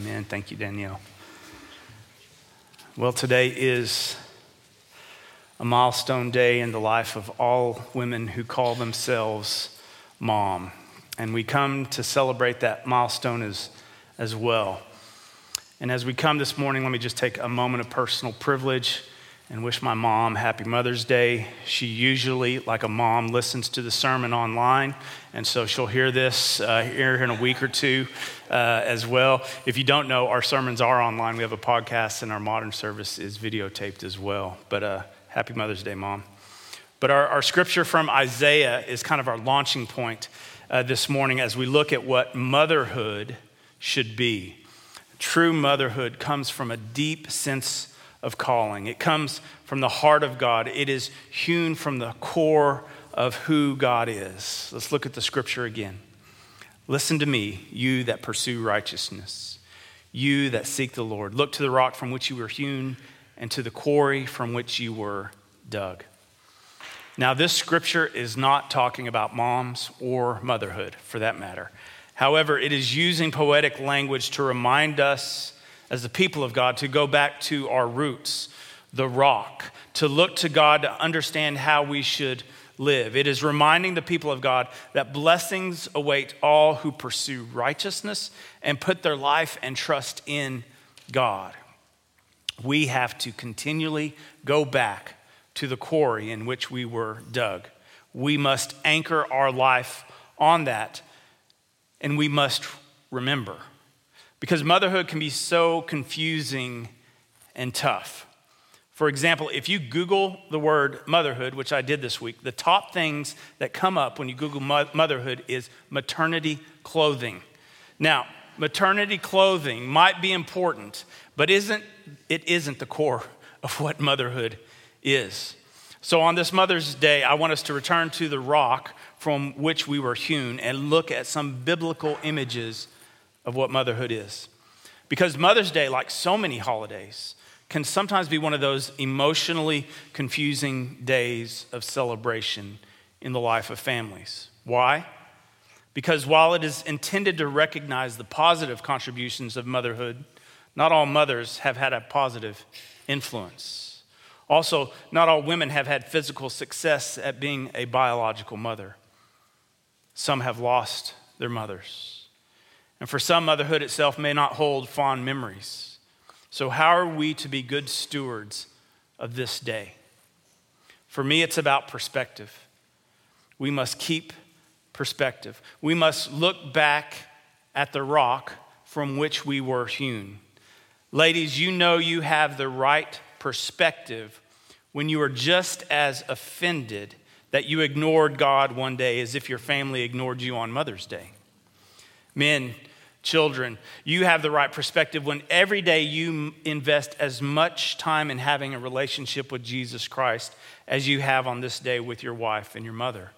Amen. Thank you, Danielle. Well, today is a milestone day in the life of all women who call themselves mom. And we come to celebrate that milestone as, as well. And as we come this morning, let me just take a moment of personal privilege and wish my mom happy Mother's Day. She usually, like a mom, listens to the sermon online, and so she'll hear this uh, here in a week or two uh, as well. If you don't know, our sermons are online. We have a podcast, and our modern service is videotaped as well. But uh, happy Mother's Day, Mom. But our, our, scripture from Isaiah is kind of our launching point uh, this morning as we look at what motherhood should be. True motherhood comes from a deep sense of calling. It comes from the heart of God. It is hewn from the core of who God is. Let's look at the scripture again. Listen to me, you that pursue righteousness, you that seek the Lord. Look to the rock from which you were hewn and to the quarry from which you were dug. Now, this scripture is not talking about moms or motherhood for that matter. However, it is using poetic language to remind us as the people of God to go back to our roots, the rock, to look to God to understand how we should live. It is reminding the people of God that blessings await all who pursue righteousness and put their life and trust in God. We have to continually go back to the quarry in which we were dug. We must anchor our life on that, and we must remember because motherhood can be so confusing and tough. For example, if you Google the word motherhood, which I did this week, the top things that come up when you Google motherhood is maternity clothing. Now, maternity clothing might be important, but isn't, it isn't the core of what motherhood is. So, on this Mother's Day, I want us to return to the rock from which we were hewn and look at some biblical images of what motherhood is. Because Mother's Day, like so many holidays, can sometimes be one of those emotionally confusing days of celebration in the life of families. Why? Because while it is intended to recognize the positive contributions of motherhood, not all mothers have had a positive influence. Also, not all women have had physical success at being a biological mother. Some have lost their mothers. And for some, motherhood itself may not hold fond memories. So, how are we to be good stewards of this day? For me, it's about perspective. We must keep perspective. We must look back at the rock from which we were hewn. Ladies, you know you have the right perspective when you are just as offended that you ignored God one day as if your family ignored you on Mother's Day. Men, children, you have the right perspective when every day you invest as much time in having a relationship with Jesus Christ as you have on this day with your wife and your mother.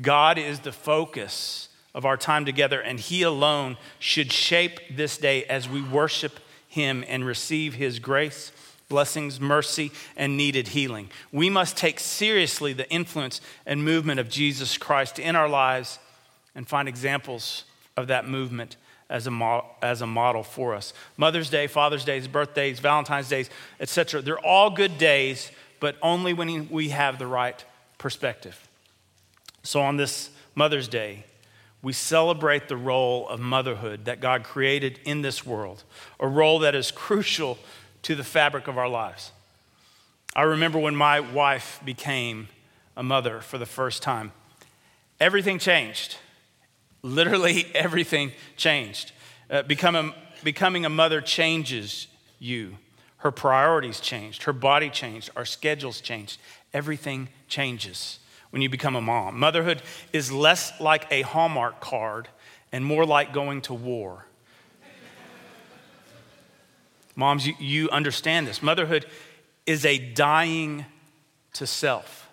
God is the focus of our time together, and He alone should shape this day as we worship Him and receive His grace. Blessings, mercy, and needed healing. We must take seriously the influence and movement of Jesus Christ in our lives and find examples of that movement as a, mo- as a model for us. Mother's Day, Father's Day, birthdays, Valentine's Days, etc. They're all good days, but only when we have the right perspective. So on this Mother's Day, we celebrate the role of motherhood that God created in this world, a role that is crucial to the fabric of our lives. I remember when my wife became a mother for the first time, everything changed literally everything changed. Uh, become becoming a mother changes you. Her priorities changed, her body changed, our schedules changed. Everything changes when you become a mom. Motherhood is less like a Hallmark card and more like going to war. Moms, you, you understand this. Motherhood is a dying to self.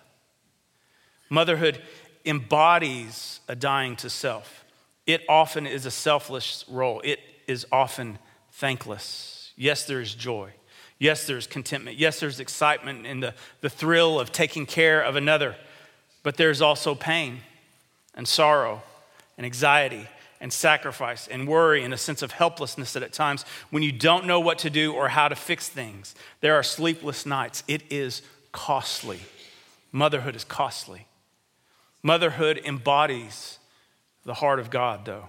Motherhood embodies a dying to self. It often is a selfless role, it is often thankless. Yes, there's joy. Yes, there's contentment. Yes, there's excitement and the, the thrill of taking care of another. But there's also pain and sorrow and anxiety and sacrifice and worry and a sense of helplessness that at times when you don't know what to do or how to fix things, there are sleepless nights. It is costly. Motherhood is costly. Motherhood embodies the heart of God, though.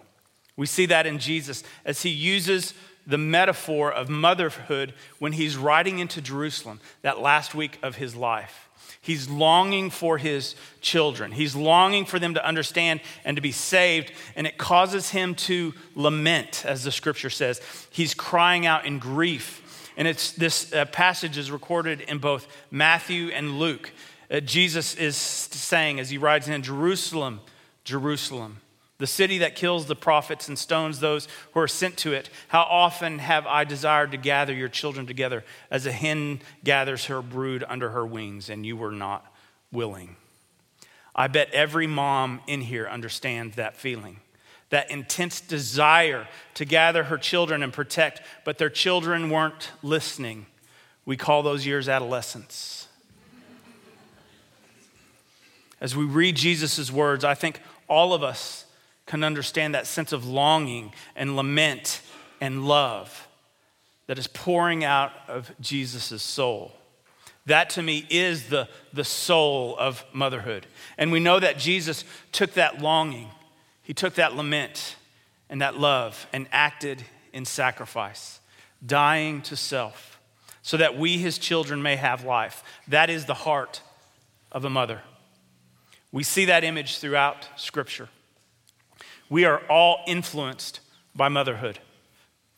We see that in Jesus as he uses the metaphor of motherhood when he's riding into Jerusalem that last week of his life. He's longing for his children. He's longing for them to understand and to be saved, and it causes him to lament, as the scripture says. He's crying out in grief. And it's, this uh, passage is recorded in both Matthew and Luke. Uh, Jesus is saying as he rides in Jerusalem, Jerusalem, the city that kills the prophets and stones those who are sent to it. How often have I desired to gather your children together as a hen gathers her brood under her wings, and you were not willing? I bet every mom in here understands that feeling. That intense desire to gather her children and protect, but their children weren't listening. We call those years adolescence. As we read Jesus' words, I think all of us can understand that sense of longing and lament and love that is pouring out of Jesus' soul. That to me is the, the soul of motherhood. And we know that Jesus took that longing, he took that lament and that love and acted in sacrifice, dying to self, so that we, his children, may have life. That is the heart of a mother. We see that image throughout Scripture. We are all influenced by motherhood,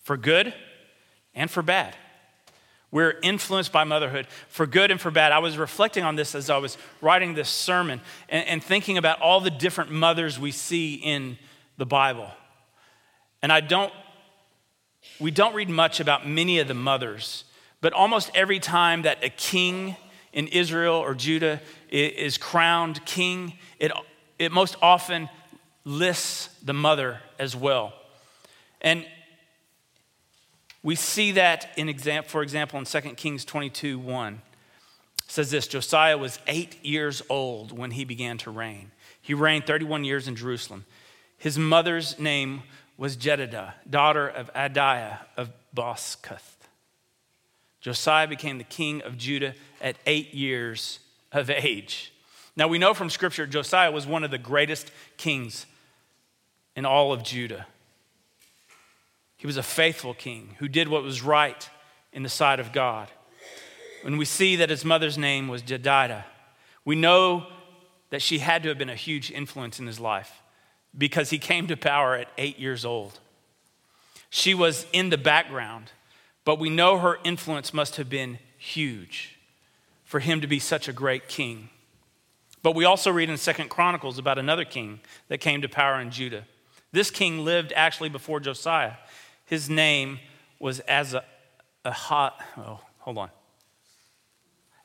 for good and for bad. We're influenced by motherhood for good and for bad. I was reflecting on this as I was writing this sermon and, and, thinking about all the different mothers we see in the Bible. And I don't, we don't read much about many of the mothers, but almost every time that a king in Israel or Judah is crowned king, it, it most often lists the mother as well. And we see that in exam- for example in 2 Kings 22 1. It says this Josiah was eight years old when he began to reign. He reigned 31 years in Jerusalem. His mother's name was Jedidah, daughter of Adaiah of Bozkath. Josiah became the king of Judah at eight years of age. Now we know from scripture Josiah was one of the greatest kings in all of Judah. He was a faithful king who did what was right in the sight of God. When we see that his mother's name was Jedidah, we know that she had to have been a huge influence in his life because he came to power at eight years old. She was in the background, but we know her influence must have been huge for him to be such a great king. But we also read in Second Chronicles about another king that came to power in Judah. This king lived actually before Josiah. His name was as a, hot, oh, hold on.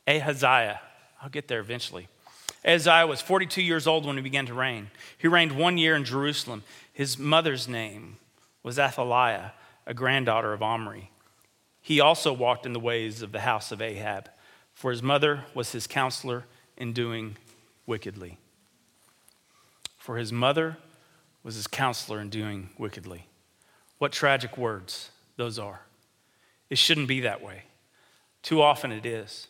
Ahaziah. I'll get there eventually. Ahaziah was 42 years old when he began to reign. He reigned one year in Jerusalem. His mother's name was Athaliah, a granddaughter of Omri. He also walked in the ways of the house of Ahab, for his mother was his counselor in doing wickedly. For his mother was his counselor in doing wickedly. What tragic words those are. It shouldn't be that way. Too often it is.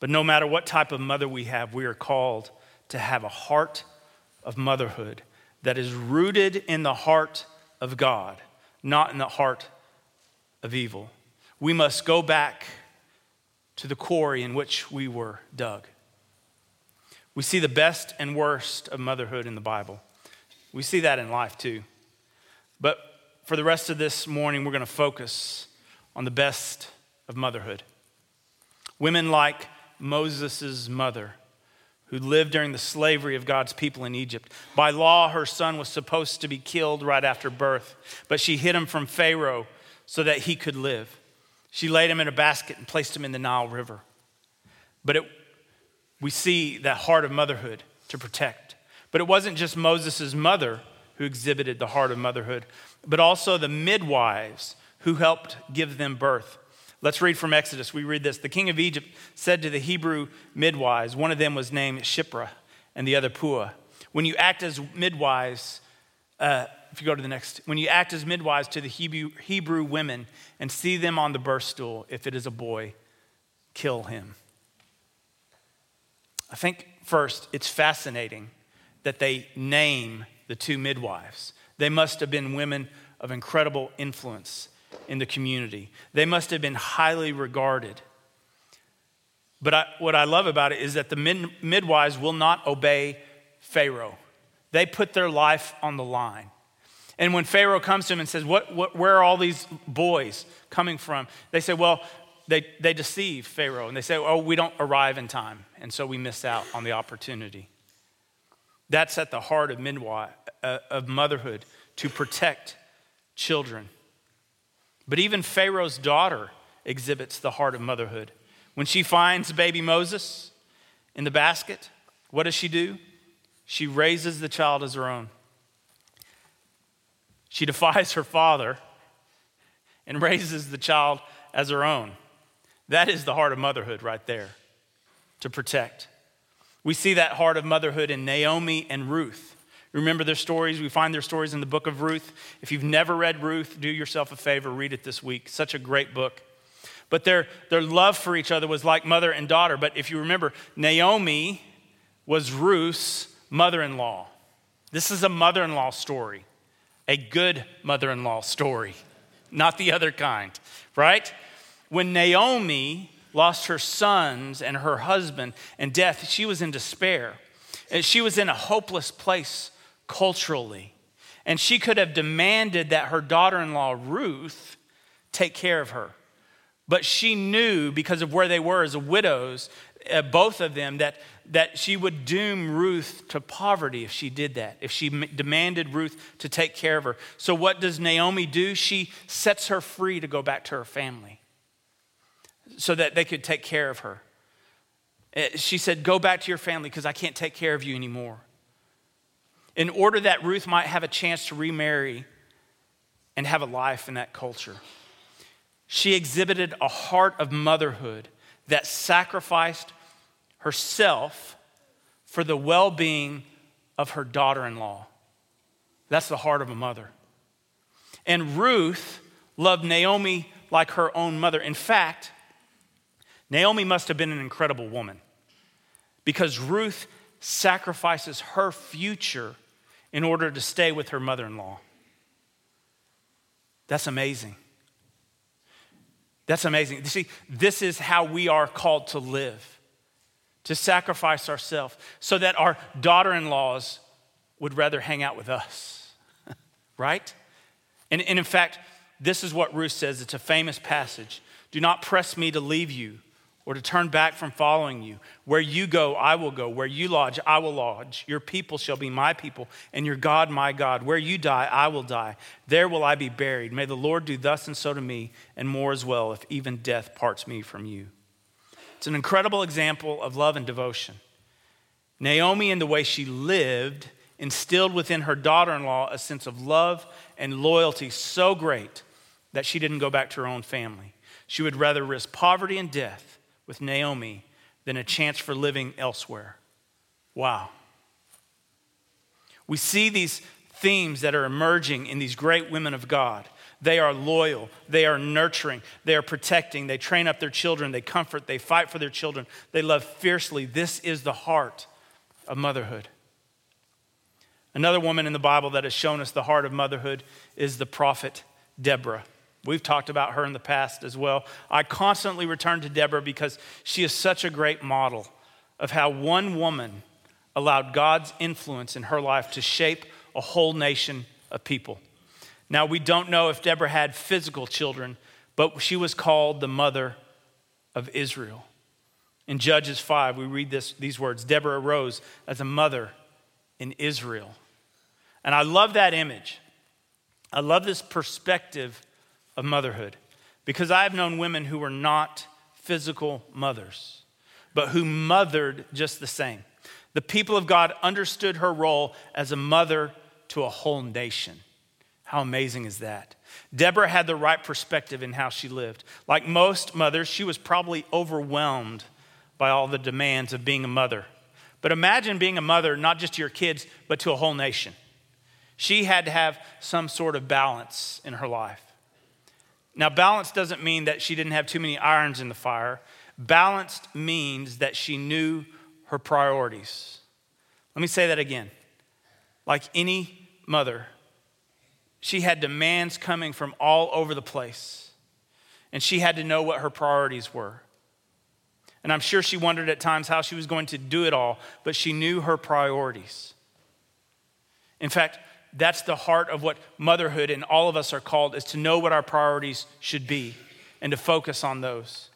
But no matter what type of mother we have, we are called to have a heart of motherhood that is rooted in the heart of God, not in the heart of evil. We must go back to the quarry in which we were dug. We see the best and worst of motherhood in the Bible. We see that in life too. But for the rest of this morning, we're going to focus on the best of motherhood. Women like Moses' mother, who lived during the slavery of God's people in Egypt. By law, her son was supposed to be killed right after birth, but she hid him from Pharaoh so that he could live. She laid him in a basket and placed him in the Nile River. But it, we see that heart of motherhood to protect. But it wasn't just Moses' mother who exhibited the heart of motherhood, but also the midwives who helped give them birth. Let's read from Exodus. We read this The king of Egypt said to the Hebrew midwives, one of them was named Shiphrah and the other Puah, When you act as midwives, uh, if you go to the next, when you act as midwives to the Hebrew, Hebrew women and see them on the birth stool, if it is a boy, kill him. I think first, it's fascinating that they name the two midwives. They must have been women of incredible influence in the community, they must have been highly regarded. But I, what I love about it is that the mid, midwives will not obey Pharaoh. They put their life on the line. And when Pharaoh comes to him and says, what, what, Where are all these boys coming from? They say, Well, they, they deceive Pharaoh and they say, Oh, we don't arrive in time. And so we miss out on the opportunity. That's at the heart of midwife, uh, of motherhood, to protect children. But even Pharaoh's daughter exhibits the heart of motherhood. When she finds baby Moses in the basket, what does she do? She raises the child as her own. She defies her father and raises the child as her own. That is the heart of motherhood right there to protect. We see that heart of motherhood in Naomi and Ruth. Remember their stories? We find their stories in the book of Ruth. If you've never read Ruth, do yourself a favor, read it this week. Such a great book. But their, their love for each other was like mother and daughter. But if you remember, Naomi was Ruth's mother in law. This is a mother in law story, a good mother in law story, not the other kind, right? When Naomi lost her sons and her husband and death, she was in despair. She was in a hopeless place culturally. And she could have demanded that her daughter in law, Ruth, take care of her. But she knew, because of where they were as widows, uh, both of them, that, that she would doom Ruth to poverty if she did that, if she m- demanded Ruth to take care of her. So, what does Naomi do? She sets her free to go back to her family so that they could take care of her. Uh, she said, Go back to your family because I can't take care of you anymore. In order that Ruth might have a chance to remarry and have a life in that culture. She exhibited a heart of motherhood that sacrificed herself for the well being of her daughter in law. That's the heart of a mother. And Ruth loved Naomi like her own mother. In fact, Naomi must have been an incredible woman because Ruth sacrifices her future in order to stay with her mother in law. That's amazing. That's amazing. You see, this is how we are called to live to sacrifice ourselves so that our daughter in laws would rather hang out with us, right? And, and in fact, this is what Ruth says. It's a famous passage. Do not press me to leave you or to turn back from following you. Where you go, I will go. Where you lodge, I will lodge. Your people shall be my people, and your God, my God. Where you die, I will die. There will I be buried. May the Lord do thus and so to me, and more as well, if even death parts me from you. It's an incredible example of love and devotion. Naomi, in the way she lived, instilled within her daughter in law a sense of love and loyalty so great that she didn't go back to her own family. She would rather risk poverty and death with Naomi than a chance for living elsewhere. Wow. We see these themes that are emerging in these great women of God. They are loyal, they are nurturing, they are protecting, they train up their children, they comfort, they fight for their children, they love fiercely. This is the heart of motherhood. Another woman in the Bible that has shown us the heart of motherhood is the prophet Deborah. We've talked about her in the past as well. I constantly return to Deborah because she is such a great model of how one woman allowed God's influence in her life to shape a whole nation of people. Now, we don't know if Deborah had physical children, but she was called the mother of Israel. In Judges 5, we read this, these words Deborah arose as a mother in Israel. And I love that image. I love this perspective of motherhood because I've known women who were not physical mothers, but who mothered just the same. The people of God understood her role as a mother to a whole nation. How amazing is that? Deborah had the right perspective in how she lived. Like most mothers, she was probably overwhelmed by all the demands of being a mother. But imagine being a mother, not just to your kids, but to a whole nation. She had to have some sort of balance in her life. Now, balance doesn't mean that she didn't have too many irons in the fire. Balanced means that she knew her priorities. Let me say that again. Like any mother, she had demands coming from all over the place, and she had to know what her priorities were. And I'm sure she wondered at times how she was going to do it all, but she knew her priorities. In fact, that's the heart of what motherhood and all of us are called is to know what our priorities should be and to focus on those.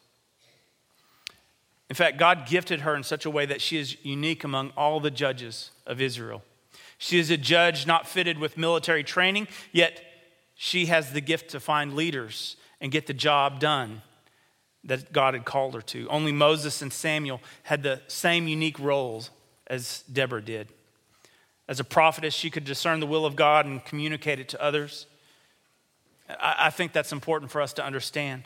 In fact, God gifted her in such a way that she is unique among all the judges of Israel. She is a judge not fitted with military training, yet she has the gift to find leaders and get the job done that God had called her to. Only Moses and Samuel had the same unique roles as Deborah did. As a prophetess, she could discern the will of God and communicate it to others. I, think that's important for us to understand.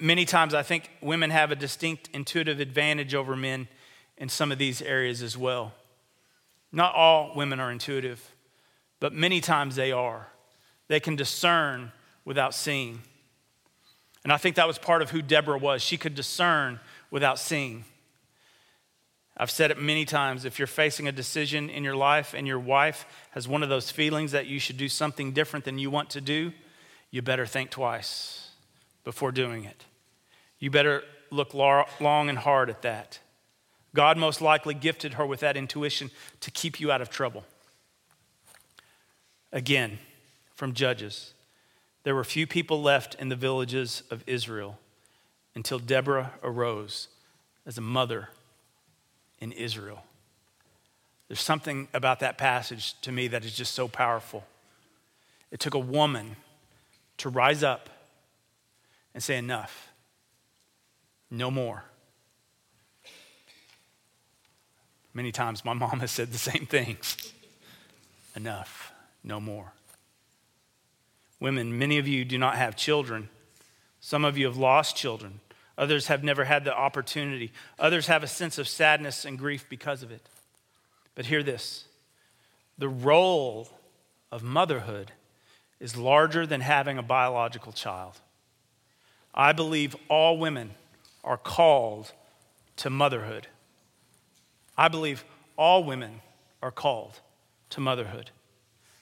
Many times, I think women have a distinct intuitive advantage over men in some of these areas as well. Not all women are intuitive, but many times they are. They can discern without seeing. And I think that was part of who Deborah was. She could discern without seeing. I've said it many times if you're facing a decision in your life and your wife has one of those feelings that you should do something different than you want to do, you better think twice before doing it. You better look long and hard at that. God most likely gifted her with that intuition to keep you out of trouble. Again, from Judges, there were few people left in the villages of Israel until Deborah arose as a mother in Israel. There's something about that passage to me that is just so powerful. It took a woman to rise up and say, Enough, no more. Many times my mom has said the same things Enough, no more. Women, many of you do not have children. Some of you have lost children. Others have never had the opportunity. Others have a sense of sadness and grief because of it. But hear this the role of motherhood is larger than having a biological child. I believe all women are called to motherhood. I believe all women are called to motherhood.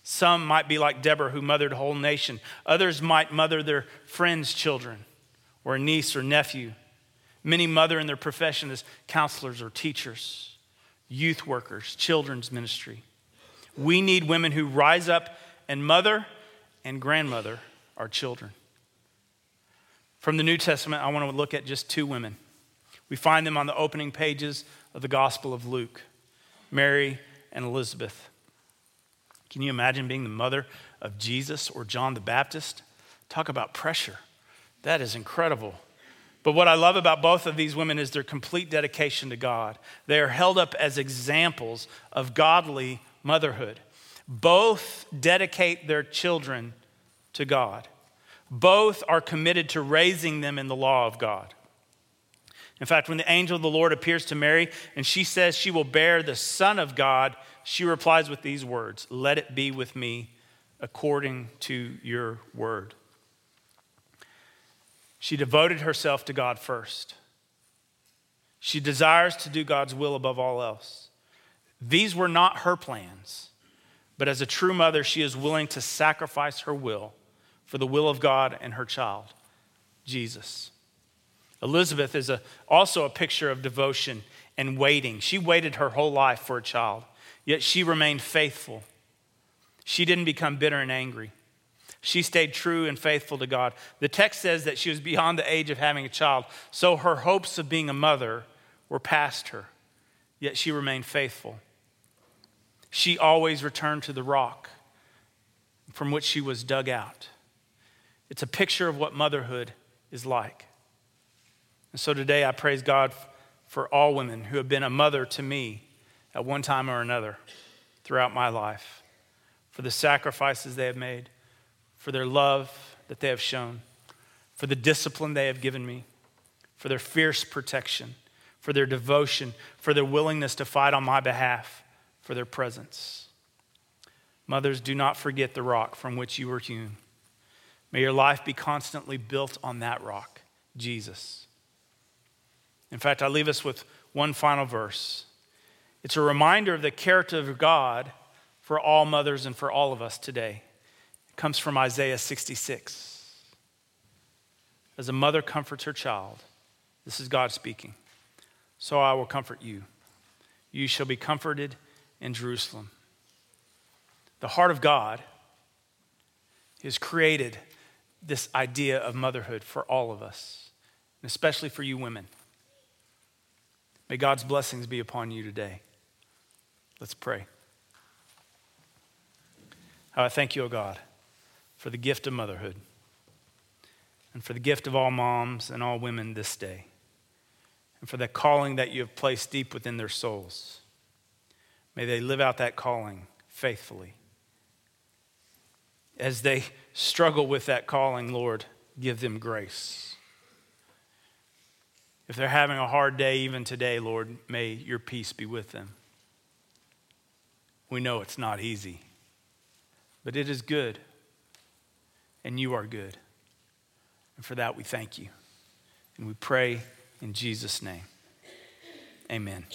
Some might be like Deborah, who mothered a whole nation. Others might mother their friends' children or a niece or nephew. Many mother in their profession as counselors or teachers, youth workers, children's ministry. We need women who rise up and mother and grandmother our children. From the New Testament, I want to look at just two women. We find them on the opening pages of the Gospel of Luke Mary and Elizabeth. Can you imagine being the mother of Jesus or John the Baptist? Talk about pressure. That is incredible. But what I love about both of these women is their complete dedication to God. They are held up as examples of godly motherhood. Both dedicate their children to God, both are committed to raising them in the law of God. In fact, when the angel of the Lord appears to Mary and she says she will bear the Son of God, she replies with these words Let it be with me according to your word. She devoted herself to God first. She desires to do God's will above all else. These were not her plans, but as a true mother, she is willing to sacrifice her will for the will of God and her child, Jesus. Elizabeth is a, also a picture of devotion and waiting. She waited her whole life for a child, yet she remained faithful. She didn't become bitter and angry. She stayed true and faithful to God. The text says that she was beyond the age of having a child, so her hopes of being a mother were past her, yet she remained faithful. She always returned to the rock from which she was dug out. It's a picture of what motherhood is like. And so today I praise God for all women who have been a mother to me at one time or another throughout my life, for the sacrifices they have made for their love that they have shown, for the discipline they have given me, for their fierce protection, for their devotion, for their willingness to fight on my behalf, for their presence. Mothers, do not forget the rock from which you were hewn. May your life be constantly built on that rock, Jesus. In fact, I leave us with one final verse. It's a reminder of the character of God for all mothers and for all of us today. Comes from Isaiah 66. As a mother comforts her child, this is God speaking. So I will comfort you. You shall be comforted in Jerusalem. The heart of God has created this idea of motherhood for all of us, and especially for you women. May God's blessings be upon you today. Let's pray. I thank you, O God, for the gift of motherhood and for the gift of all moms and all women this day, and for the calling that you have placed deep within their souls. May they live out that calling faithfully. As they struggle with that calling, Lord, give them grace. If they're having a hard day even today, Lord, may your peace be with them. We know it's not easy, but it is good, and you are good. And for that, we thank you. And we pray in Jesus' name. Amen.